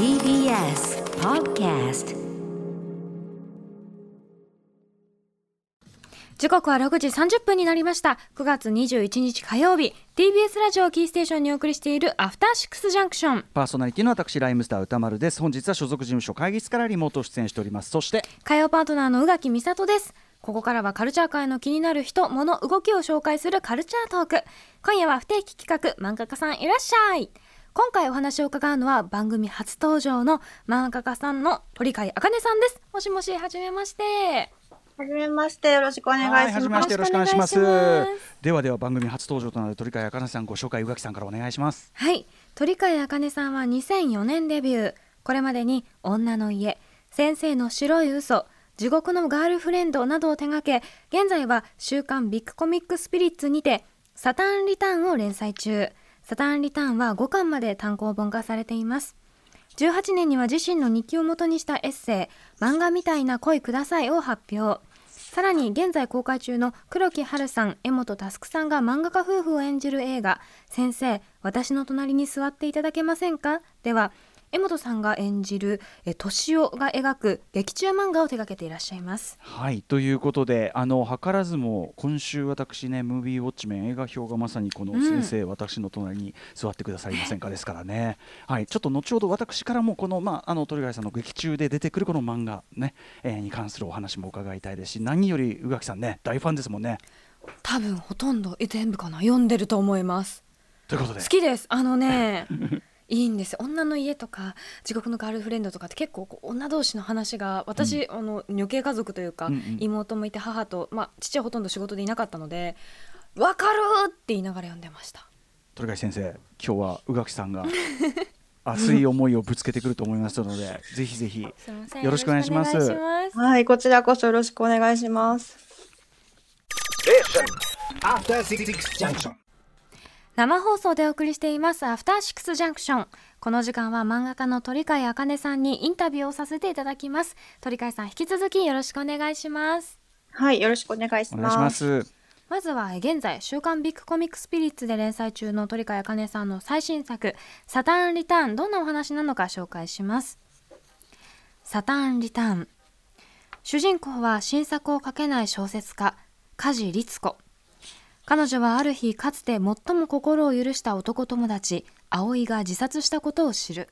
TBS Podcast 時刻は6時30分になりました。9月21日火曜日。TBS ラジオキーステーションにお送りしているアフターシックスジャンクション。パーソナリティの私ライムスター歌丸です。本日は所属事務所会議室からリモート出演しております。そして火曜パートナーの宇垣美里です。ここからはカルチャー界の気になる人物動きを紹介するカルチャートーク。今夜は不定期企画漫画家さんいらっしゃい今回お話を伺うのは番組初登場の漫画家さんの鳥飼茜さんです。もしもしはじめまして。はじめまして、よろしくお願いします。はじめましてよろしくお願いします。ではでは番組初登場となる鳥飼茜さんご紹介宇垣さんか。らお願いします。はい。鳥飼茜さんは2004年デビュー。これまでに「女の家」「先生の白い嘘」「地獄のガールフレンド」などを手掛け現在は「週刊ビッグコミックスピリッツ」にて「サターンリターン」を連載中サターンリターンは5巻まで単行本化されています18年には自身の日記をもとにしたエッセイ「漫画みたいな恋ください」を発表さらに現在公開中の黒木華さん江本佑さんが漫画家夫婦を演じる映画「先生私の隣に座っていただけませんか?」では江本さんが演じるえ敏夫が描く劇中漫画を手掛けていらっしゃいます。はいということであの図らずも今週私ねムービーウォッチメン映画表がまさにこのうん。先生、私の隣に座ってくださいませんかですからね。はいちょっと後ほど私からもこのまああの鳥飼さんの劇中で出てくるこの漫画ね、えーに関するお話も伺いたいですし何より宇垣さんね大ファンですもんね。多分ほとんどえ全部かな？読んでると思います。ということで。好きです。あのね いいんですよ女の家とか地獄のガールフレンドとかって結構女同士の話が私、あの女系家族というか、うんうん妹もいて母と、まあ、父はほとんど仕事でいなかったので「わかる!」って言いながら読んでました鳥飼先生今日は宇垣さんが 熱い思いをぶつけてくると思いますのでぜひぜひよろしくお願いしますはい、こちらこそよろしくお願いします。After Six Junction. 生放送でお送りしていますアフターシックスジャンクションこの時間は漫画家の鳥飼茜さんにインタビューをさせていただきます。鳥飼さん引き続きよろしくお願いします。はい、よろしくお願いしお願います。しますまずはえ現在週刊ビッグコミックスピリッツで連載中の鳥飼茜さんの最新作サターンリターンどんなお話なのか紹介します。サターンリターン。主人公は新作を書けない小説家梶律子彼女はある日かつて最も心を許した男友達葵が自殺したことを知る。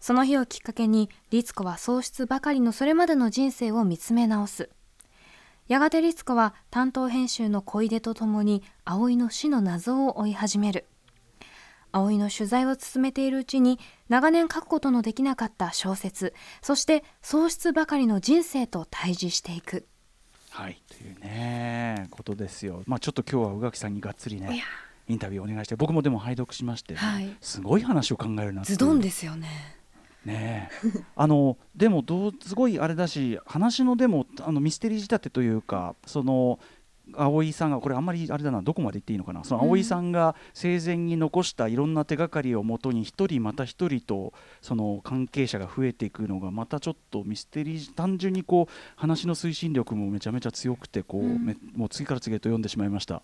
その日をきっかけに律子は喪失ばかりのそれまでの人生を見つめ直す。やがて律子は担当編集の小出とともに葵の死の謎を追い始める。葵の取材を進めているうちに長年書くことのできなかった小説そして喪失ばかりの人生と対峙していく。はい。というねことですよ。まあちょっと今日は宇垣さんにがっつりねインタビューお願いして僕もでも拝読しまして、はい。すごい話を考えるなズドンですよね。ねえ。あのでもどうすごいあれだし話のでもあのミステリー仕立てというかその葵さんがこれあんまりあれだなどこまで言っていいのかなその葵さんが生前に残したいろんな手がかりをもとに一人また一人とその関係者が増えていくのがまたちょっとミステリー単純にこう話の推進力もめちゃめちゃ強くてこう、うんめもう次から次へと読んでしまいました。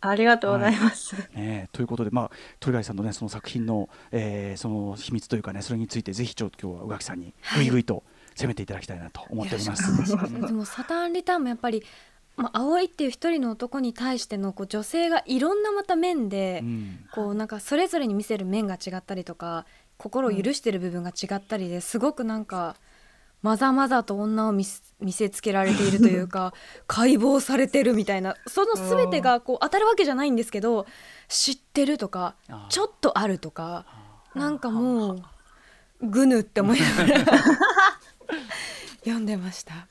ありがとうございます。ねえということで、まあ、鳥飼さんの,、ね、その作品の,、えーその秘密というかねそれについてぜひちょっと今日は宇垣さんにぐいぐいと攻めていただきたいなと思っております。でもサターンリターンもやっぱり、まあ、葵っていう一人の男に対してのこう女性がいろんなまた面で、うん。こうなんかそれぞれに見せる面が違ったりとか心を許してる部分が違ったりですごくなんかまざまざと女を見せつけられているというか 解剖されてるみたいなその全てがこう当たるわけじゃないんですけど知ってるとかちょっとあるとかなんかもうぐぬって思いながら 読んでました。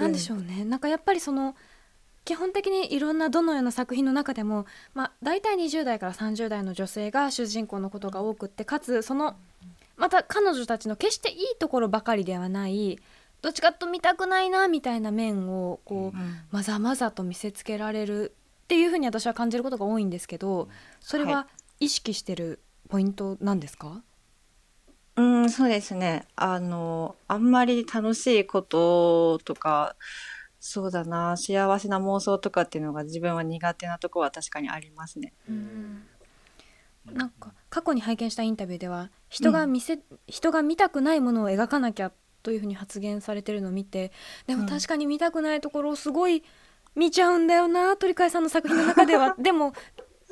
なんでしょうね。なんかやっぱりその基本的にいろんなどのような作品の中でも、まあ、大体20代から30代の女性が主人公のことが多くってかつそのまた彼女たちの決していいところばかりではないどっちかと見たくないなみたいな面をこう、まざまざと見せつけられるっていうふうに私は感じることが多いんですけどそれはは意識してるポイントなんですか、うん、そうですね。あの、あんまり楽しいこととか、そうだな、幸せな妄想とかっていうのが自分は苦手なところは確かにありますね。なんか過去に拝見したインタビューでは人が見せ、人が見たくないものを描かなきゃというふうに発言されてるのを見てでも確かに見たくないところをすごい見ちゃうんだよな鳥飼さんの作品の中では。でも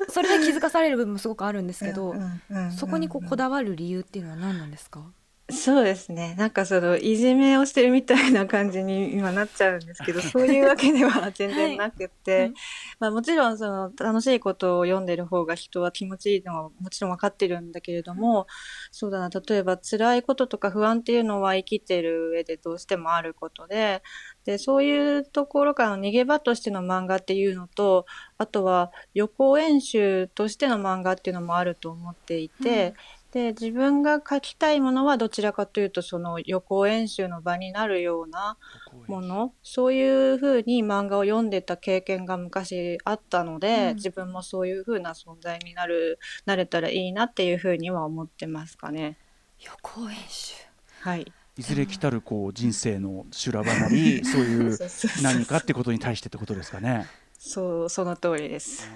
それで気づかされる部分もすごくあるんですけど、うんうんうんうんそこにこうこだわる理由っていうのは何なんですか、そうですね。なんかそのいじめをしてるみたいな感じに今なっちゃうんですけど、そういうわけでは全然なくて、はい。まあもちろんその楽しいことを読んでる方が人は気持ちいいのはもちろん分かってるんだけれども、そうだな、例えば辛いこととか不安っていうのは生きてる上でどうしてもあることで、で、そういうところからの逃げ場としての漫画っていうのと、あとは予行演習としての漫画っていうのもあると思っていて、で自分が書きたいものはどちらかというとその予行演習の場になるようなものそういうふうに漫画を読んでた経験が昔あったので、うん。自分もそういうふうな存在になるなれたらいいなっていうふうには思ってますかね。予行演習。はい、いずれ来たるこう人生の修羅場なり そういう何かってことに対してってことですかね。そうその通りです。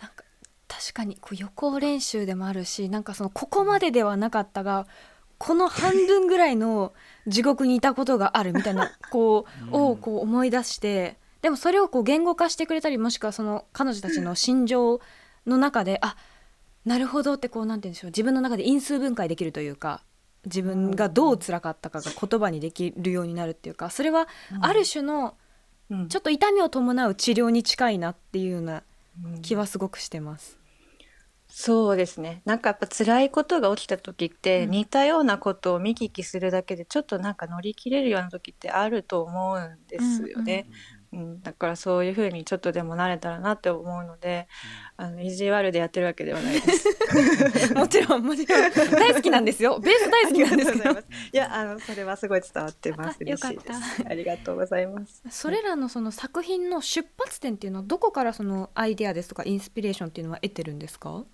なんか確かにこう予行練習でもあるしなんかそのここまでではなかったがこの半分ぐらいの地獄にいたことがあるみたいな こうをこう思い出してでもそれをこう言語化してくれたりもしくはその彼女たちの心情の中であなるほどってこうなんて言うんでしょう自分の中で因数分解できるというか自分がどう辛かったかが言葉にできるようになるっていうかそれはある種のうんちょっと痛みを伴う治療に近いなっていうようなうん気はすごくしてます。そうですね。なんかやっぱ辛いことが起きた時って、うん似たようなことを見聞きするだけでちょっとなんか乗り切れるような時ってあると思うんですよね。うんだからそういうふうにちょっとでもなれたらなって思うので、あの意地悪でやってるわけではないです。もちろんもちろん。大好きなんですよ。ベース大好きなんですけど。いやあのそれはすごい伝わってます。あよかった。嬉しいです。ありがとうございます。それらのその作品の出発点っていうのはどこからそのアイデアですとかインスピレーションっていうのは得てるんですか？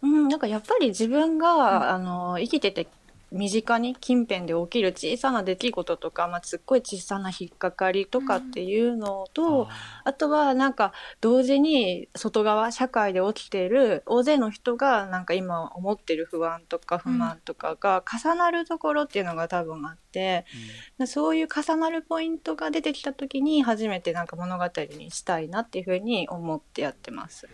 うん、なんかやっぱり自分が、あの生きてて身近に近辺で起きる小さな出来事とか、まあ、すっごい小さな引っかかりとかっていうのと、あとはなんか同時に外側社会で起きている大勢の人がなんか今思ってる不安とか不満とかが重なるところっていうのが多分あって、でそういう重なるポイントが出てきた時に初めてなんか物語にしたいなっていうふうに思ってやってます。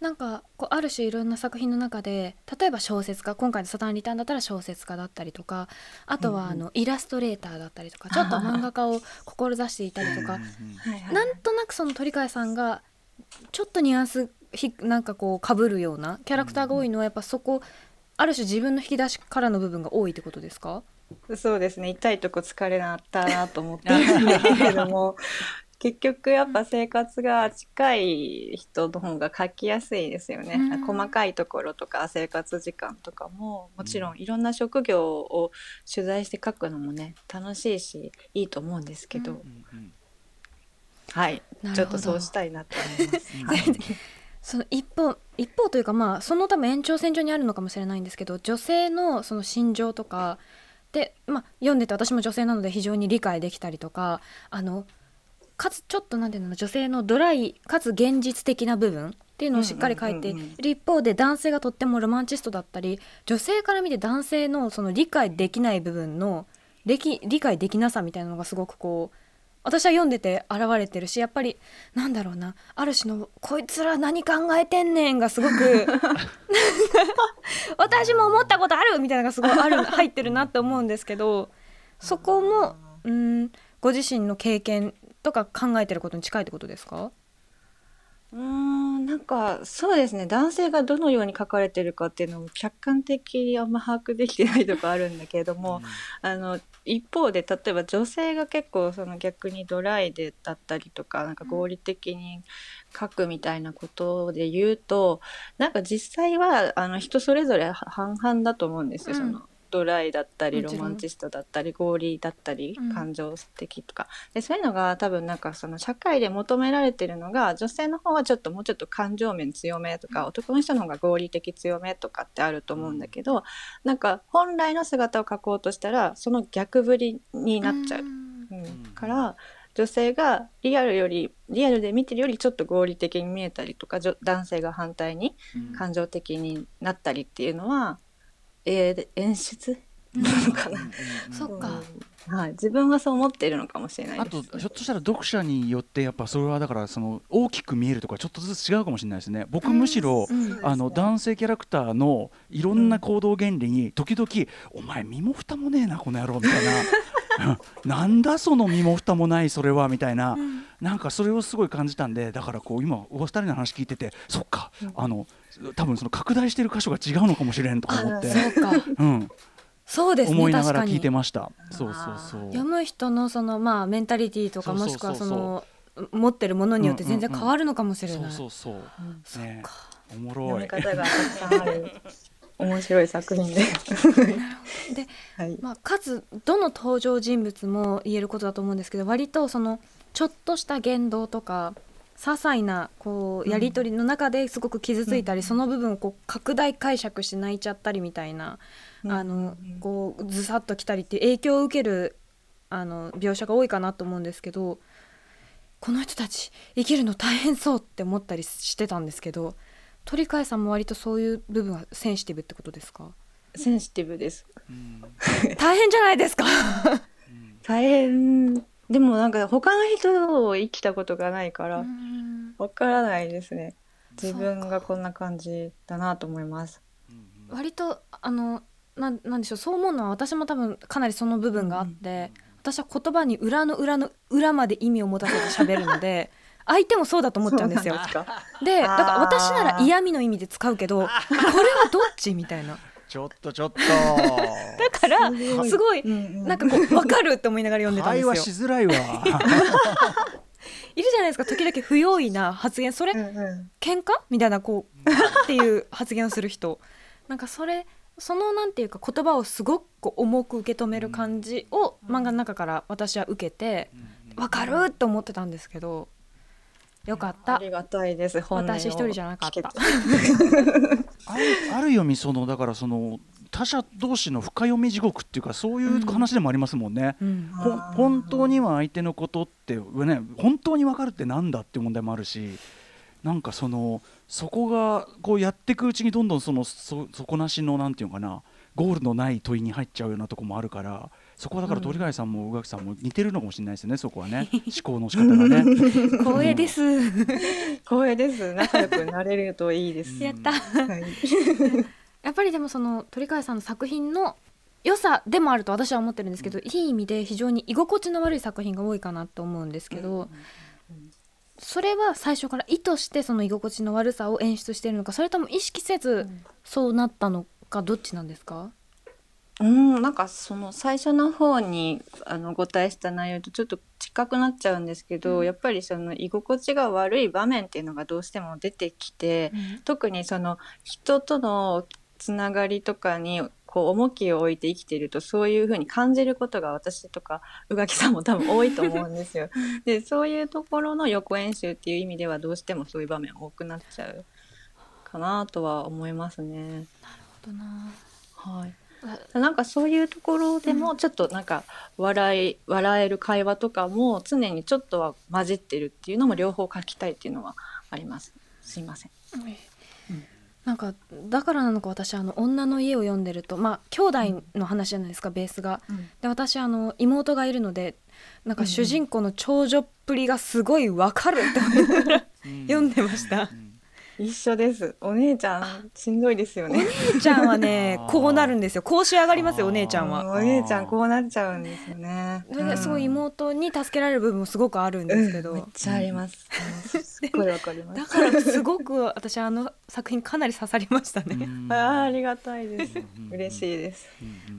なんかこうある種いろんな作品の中で例えば小説家今回の「サタンリターン」だったら小説家だったりとかあとはあのイラストレーターだったりとかちょっと漫画家を志していたりとかなんとなくその鳥飼さんがちょっとニュアンスひなんかこう被るようなキャラクターが多いのはやっぱそこある種自分の引き出しからの部分が多いってことですか？そうですね。痛いとこ疲れなったなと思ってるんだけれども 結局やっぱ生活が近い人の方が書きやすいですよね、うん。細かいところとか生活時間とかももちろんいろんな職業を取材して書くのもね楽しいしいいと思うんですけど、うん。はい。ちょっとそうしたいなと思います。はい。その一方一方というかまあその多分延長線上にあるのかもしれないんですけど女性のその心情とかで、まあ、読んでて私も女性なので非常に理解できたりとかあのかつちょっとなんていうの女性のドライかつ現実的な部分っていうのをしっかり書いている一方で男性がとってもロマンチストだったり女性から見て男性のその理解できない部分の理理解できなさみたいなのがすごくこう私は読んでて現れてるしやっぱりなんだろうなある種の「こいつら何考えてんねん」がすごく 私も思ったことあるみたいなのがすごいある入ってるなって思うんですけどそこもうんご自身の経験とか考えてることに近いってことですか？うーんなんかそうですね。男性がどのように書かれてるかっていうのも客観的にあんま把握できてないとこあるんだけれども、あの一方で例えば女性が結構その逆にドライでだったりとかなんか合理的に書くみたいなことで言うとなんか実際はあの人それぞれ半々だと思うんですよ、うん。そのドライだったりロマンチストだったり合理だったりうん。感情的とか、でそういうのが多分なんかその社会で求められてるのが女性の方はちょっともうちょっと感情面強めとか、男の人の方が合理的強めとかってあると思うんだけど、なんか本来の姿を描こうとしたらその逆ぶりになっちゃう。ん。うん。から女性がリアルよりリアルで見てるよりちょっと合理的に見えたりとかじょ男性が反対に感情的になったりっていうのは、えー演出？なのかな、そっか。はい、自分はそう思っているのかもしれないあです。とひょっとしたら読者によってやっぱそれはだからその大きく見えるとかちょっとずつ違うかもしれないですね。僕むしろ、うん。あの男性キャラクターのいろんな行動原理に時々「お前身も蓋もねえなこの野郎」みたいな。うん「なんだその身も蓋もないそれは」みたいな、なんかそれをすごい感じたんでだからこう今お二人の話聞いててそっか、あの多分その拡大してる箇所が違うのかもしれんとか思って、そうか うん、そうですね思いなが確かにら聞いてました。そうそうそう読む人のそのまあメンタリティとかそうそうもしくはそそうの持ってるものによって全然変わるのかもしれそうない。そうそうそっねかおも読ろい。み方がたくさんある面白い作品で。で、はい。まあ、かつどの登場人物も言えることだと思うんですけど割とそのちょっとした言動とか些細なこうやり取りの中ですごく傷ついたり、その部分をこう拡大解釈して泣いちゃったりみたいな、あのこうずさっときたりって影響を受けるあの描写が多いかなと思うんですけどこの人たち生きるの大変そうって思ったりしてたんですけど鳥飼さんも割とそういう部分はセンシティブってことですか？センシティブです。うん。大変じゃないですか？大変でもなんか他の人を生きたことがないからうん。わからないですね。自分がこんな感じだなと思います。割とあのなんなんでしょうそう思うのは私も多分かなりその部分があって、私は言葉に裏の裏の裏まで意味を持たせて喋るので 相手もそうだと思っちゃうんですよ。ですか？でだから私なら嫌味の意味で使うけどこれはどっち？みたいなちょっとちょっと。だからすごい。すごいうんうん。なんかこう分かるって思いながら読んでたん会話ですよ。しづらいわ。いるじゃないですか。時々不用意な発言。それうんうん。喧嘩みたいなこうっていう発言をする人。なんかそれそのなんていうか言葉をすごく重く受け止める感じを漫画の中から私は受けて分かるって思ってたんですけどよかった。ありがたいです。私一人じゃなかった。ある ある読みそのだからその他者同士の深読み地獄っていうかそういう話でもありますもんね。うん。ほん本当には相手のことって、ね、本当に分かるってなんだって問題もあるしなんかそのそこがこうやっていくうちにどんどんそのそ底なしのなんていうのかなゴールのない問いに入っちゃうようなとこもあるからそこはだから鳥貝さんも宇垣さんも似てるのかもしれないですよねそこはね。思考の仕方がね。光栄です。光栄です。仲良くなれるといいです。やった。はい。やっぱりでもその鳥飼さんの作品の良さでもあると私は思ってるんですけど、いい意味で非常に居心地の悪い作品が多いかなと思うんですけど、それは最初から意図してその居心地の悪さを演出しているのかそれとも意識せずそうなったのかどっちなんですか、うん、なんかその最初の方にあのご対した内容とちょっと近くなっちゃうんですけど、やっぱりその居心地が悪い場面っていうのがどうしても出てきて、特にその人とのつながりとかにこう重きを置いて生きているとそういうふうに感じることが私とか宇垣さんも多分多いと思うんですよ。でそういうところの予行演習っていう意味ではどうしてもそういう場面多くなっちゃうかなとは思いますね。ほどなはいなんかそういうところでもちょっとなんか笑い笑える会話とかも常にちょっとは混じってるっていうのも両方書きたいっていうのはあります。すいません。なんかだからなのか私あの女の家を読んでるとまあ兄弟の話じゃないですか、ベースが。で私あの妹がいるのでなんか主人公の長女っぷりがすごいわかるって思いながら読んでました。一緒です。お姉ちゃんしんどいですよね。お姉ちゃんはね こうなるんですよこう仕上がりますよお姉ちゃんあは。お姉ちゃんこうなっちゃうんですよね。それですごいうん妹に助けられる部分もすごくあるんですけど、うんめっちゃあります。うんすっごいわかります。だからすごく私あの作品かなり刺さりましたね。あーありがたいですうん。嬉しいです。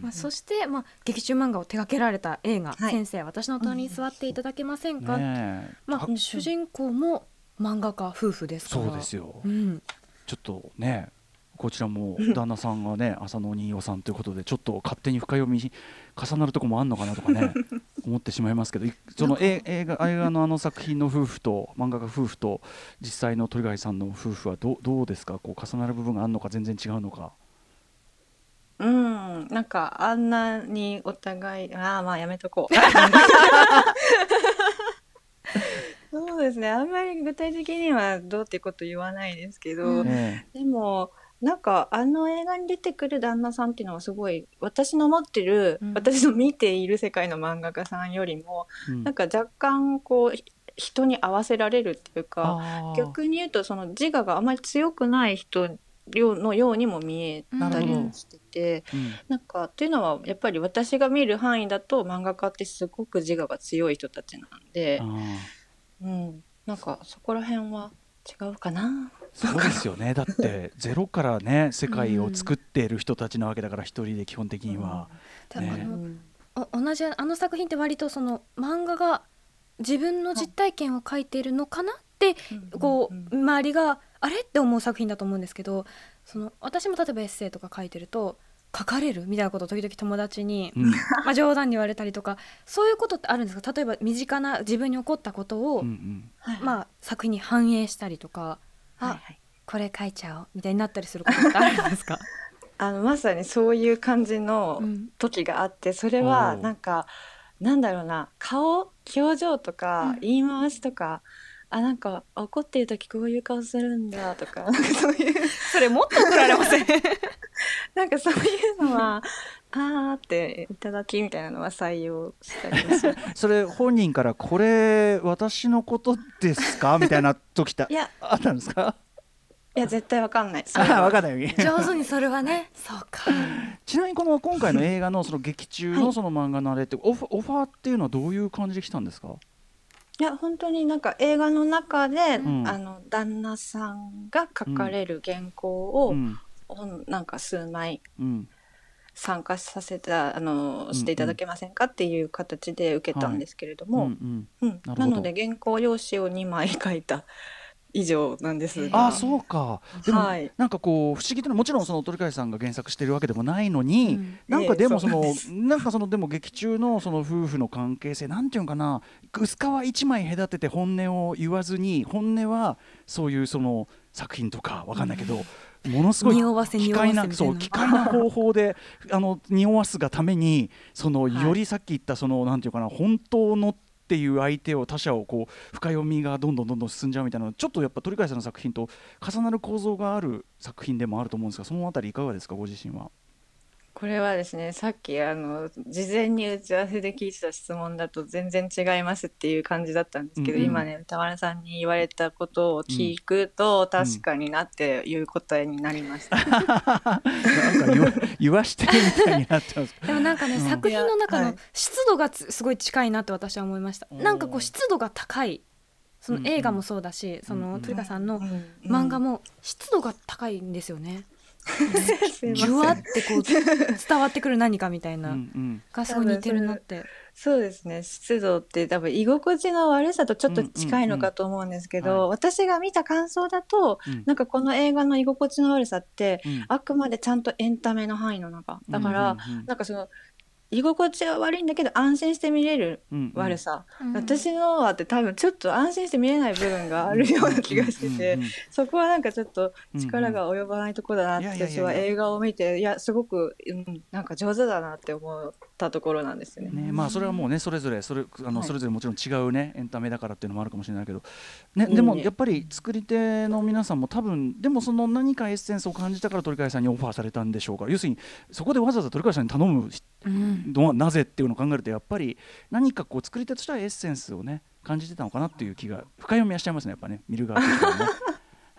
まあ、そして、まあ、劇中漫画を手掛けられた映画「はい先生私の隣に座っていただけませんか」ねえまあは、主人公も漫画家夫婦ですから。そうですよ。うん、ちょっとねこちらも旦那さんがね浅野新代さんということでちょっと勝手に深読み重なるとこもあんのかなとかね 思ってしまいますけどいそのえ映画映画のあの作品の夫婦と漫画家夫婦と実際の鳥貝さんの夫婦はどうどうですか？こう重なる部分があるのか全然違うのか。うん、なんかあんなにお互い、ああまあやめとこう。そうですね。あんまり具体的にはどうってこと言わないですけど、うん。えでも、なんかあの映画に出てくる旦那さんっていうのはすごい私の持ってる、うん。私の見ている世界の漫画家さんよりもえうん。なんか若干こうひ人に合わせられるっていうか逆に言うとその自我があまり強くない人のようにも見えたりもしてて、うん。なんかっていうのはやっぱり私が見る範囲だと漫画家ってすごく自我が強い人たちなんでうん、なんかそこら辺は違うかな。そうですよね。だって ゼロからね世界を作っている人たちなわけだから一人で基本的には、うん。お同じあの作品って割とその漫画が自分の実体験を書いているのかなってこうん。う周りがあれ？って思う作品だと思うんですけどその私も例えばエッセイとか書いてると書かれる？みたいなことを時々友達に、うん。まあ、冗談に言われたりとかそういうことってあるんですか？例えば身近な自分に起こったことを、うんうん。はいまあ、作品に反映したりとかあ、はいはい。これ書いちゃおうみたいになったりすることってあるんですか、あのまさにそういう感じのうん時があってそれはなんかなんだろうな顔表情とかうん。言い回しとか、あなんか怒ってる時こういう顔するんだとかなんかそういう。それもっと怒られません？なんかそういうのはあーっていただきみたいなのは採用したりはし それ本人からこれ私のことですか？みたいな時っていや。あったんですか？いや絶対わかんない。それはあ分かんないよ 上手にそれはね。そうか。ちなみにこの今回の映画のその劇中はい。のその漫画のあれってオフオファーっていうのはどういう感じで来たんですか？いや本当になんか映画の中で、んあの旦那さんが書かれる原稿を、うん本なんか数枚うん。参加させたあのんしていただけませんかっていう形で受けたんですけれどうんも、うん。うん。なので原稿用紙を2枚書いた以上なんですが。あそうか。でも、はい。なんかこう不思議ともちろんその鳥飼さんが原作してるわけでもないのに、うん。なんかでもその、なんかそのでも劇中のその夫婦の関係性なんていうのかな薄皮一枚隔てて本音を言わずに本音はそういうその作品とかわかんないけど、ものすごいな械なそう機械な方法で あの匂わすがためにそのはいよりさっき言ったそのなんていうかな本当のっていう相手を他者をこう深読みがどんどんどんどん進んじゃうみたいなちょっとやっぱ鳥飼さんの作品と重なる構造がある作品でもあると思うんですがそのあたりいかがですかご自身は。これはですねさっきあの事前に打ち合わせで聞いてた質問だと全然違いますっていう感じだったんですけど、うんうん今ね歌丸さんに言われたことを聞くと、確かになっていう答えになりました。なんか言わ言わしてるみたいになってます。でもなんかね、うん。作品の中の湿度がつすごい近いなって私は思いました。なんかこう湿度が高いそうんうん。の映画もそうだし、そうんうんの鳥川さんのうん漫画も湿度が高いんですよね、すいませんじゅわってこう伝わってくる何かみたいうんな、うん。がすごい似てるなってそうですね。湿度って多分居心地の悪さとちょっと近いのかと思うんですけど、うんうん。うん私が見た感想だとうん。なんかこの映画の居心地の悪さってうん。あくまでちゃんとエンタメの範囲の中。だから、うんうん。なんかその居心地は悪いんだけど安心して見れるうんうん。悪さ、うん。私のはって多分ちょっと安心して見れない部分があるような気がしてて、うんうんうんそこはなんかちょっと力が及ばないところだなって私は映画を見ていやすごく、うん、なんか上手だなって思ったところなんですよね。ねまあそれはもうねそれぞれそれあのはい。それぞれもちろん違うねエンタメだからっていうのもあるかもしれないけど、ね、でもやっぱり作り手の皆さんも多分でもその何かエッセンスを感じたから鳥飼さんにオファーされたんでしょうか。要するにそこでわざわざ鳥飼さんに頼むうんのはなぜっていうのを考えるとやっぱり何かこう作り手としてはエッセンスをね感じてたのかなっていう気が深読みはしちゃいますねやっぱね見る側としてはね。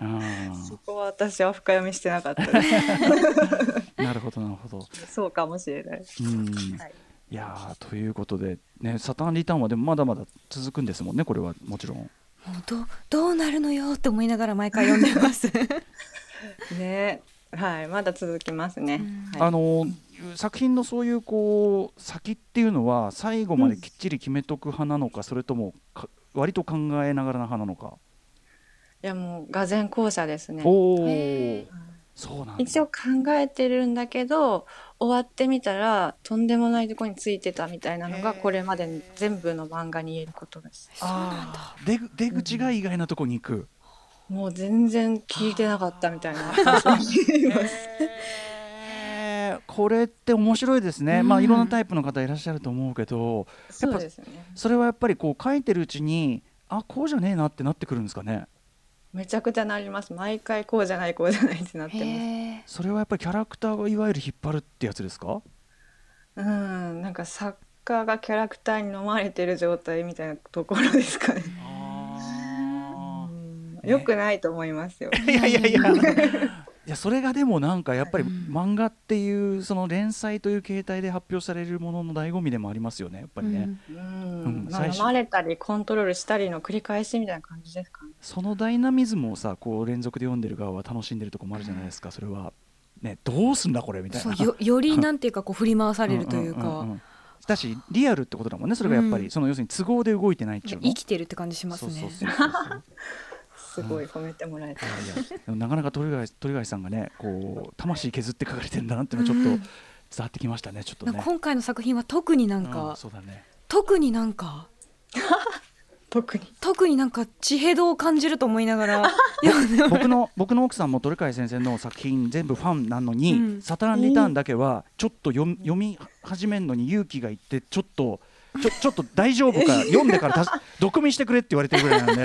うんそこは私は深読みしてなかったです。なるほどなるほど。そうかもしれない。うんはいいやーということで、ね、サターンリターンはでもまだまだ続くんですもんねこれはもちろん。もうどどうなるのよって思いながら毎回読んでます。ね、はい、まだ続きますね。うんはいあの作品のそういうこう先っていうのは最後まできっちり決めとく派なのか、それともか割と考えながらな派なのか。いやもう、がぜん後者ですね。そうなんだ一応考えてるんだけど、終わってみたら、とんでもないとこについてたみたいなのが、これまで全部の漫画に言えることです。あー出ぐ出口が意外なとこに行く。もう全然聞いてなかったみたいな感じに言います。えーこれって面白いですね、うん。まあいろんなタイプの方いらっしゃると思うけどそうですよね。それはやっぱりこう書いてるうちにあこうじゃねえなってなってくるんですかね？めちゃくちゃなります。毎回こうじゃないこうじゃないってなってます。それはやっぱりキャラクターがいわゆる引っ張るってやつですか？うん。なんか作家がキャラクターに飲まれてる状態みたいなところですかね。よくないと思いますよ。いやいやいやいやそれがでもなんかやっぱり漫画っていうその連載という形態で発表されるものの醍醐味でもありますよねやっぱりね、うん。うん。うんままれたりコントロールしたりの繰り返しみたいな感じですかね。そのダイナミズムをさこう連続で読んでる側は楽しんでるとこもあるじゃないですか。それはねどうすんだこれみたいな。そうよよりなんていうかこう振り回されるというか、だしリアルってことだもん。ねそれがやっぱり、うん。その要するに都合で動いてないっていうの生きてるって感じしますねそうそうそうそうすごい褒めてもらえた、いやいやでもなかなか鳥貝鳥貝さんがねこう魂削って書かれてんだなっていうのはちょっとうん。伝わってきましたねちょっとね。今回の作品は特になんうか、そうだね。特になんか 特に。特になんか地平道を感じると思いながら 僕の僕の奥さんも鳥貝先生の作品全部ファンなのに、うん。サタンリターンだけはちょっと読み読み始めるのに勇気がいってちょっとちょちょっと大丈夫か読んでから 読みしてくれって言われてるぐらいなんで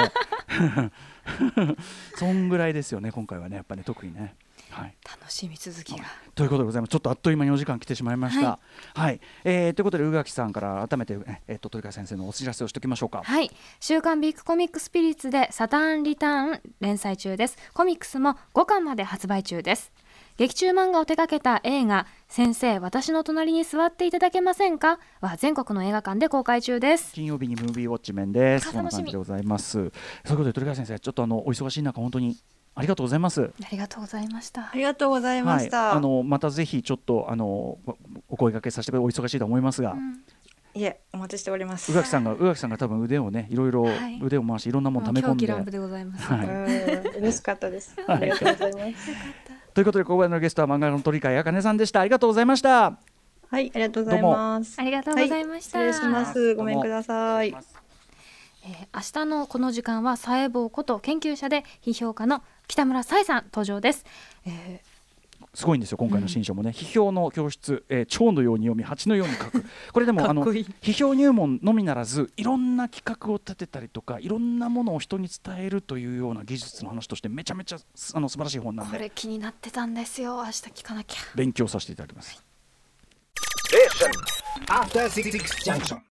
そんぐらいですよね今回はねやっぱり、ね、特にね。はい、楽しみ続きが。ということでございます。ちょっとあっという間にお時間来てしまいました。ははい。えーということで宇垣さんから改めて、ええっと鳥貝先生のお知らせをしておきましょうか。はい。週刊ビッグコミックスピリッツでサターンリターン連載中です。コミックスも5巻まで発売中です劇中漫画を手掛けた映画先生私の隣に座っていただけませんか？は全国の映画館で公開中です。金曜日にムービーウォッチメンです。あそんな楽しみ感じでございます。そういうことで鳥貝先生ちょっとあのお忙しい中本当にありがとうございます。ありがとうございました。ありがとうございました、はい、あのまたぜひちょっとあのおお声掛けさせてくださいお忙しいと思いますが、うん。いえお待ちしております。宇垣さんが宇垣さんが多分腕をねいろいろはい。腕を回していろんなもの溜め込んで、狂気乱舞でございます、はい。うん。嬉しかったです。ありがとうございますということでここまでのゲストは漫画家の鳥飼茜さんでした。ありがとうございました。はいありがとうございます。ありがとうございました、はい、失礼します。ごめんください。えー明日のこの時間はサエボーこと研究者で批評家の北村沙絵さん登場です、えすごいんですよ今回の新書もね、批評の教室、えー、蝶のように読み蜂のように書く。これでもあの批評入門のみならずいろんな企画を立てたりとかいろんなものを人に伝えるというような技術の話としてめちゃめちゃすあの素晴らしい本なんで。ーこれ気になってたんですよ。明日聞かなきゃ。勉強させていただきます。After Six Junction.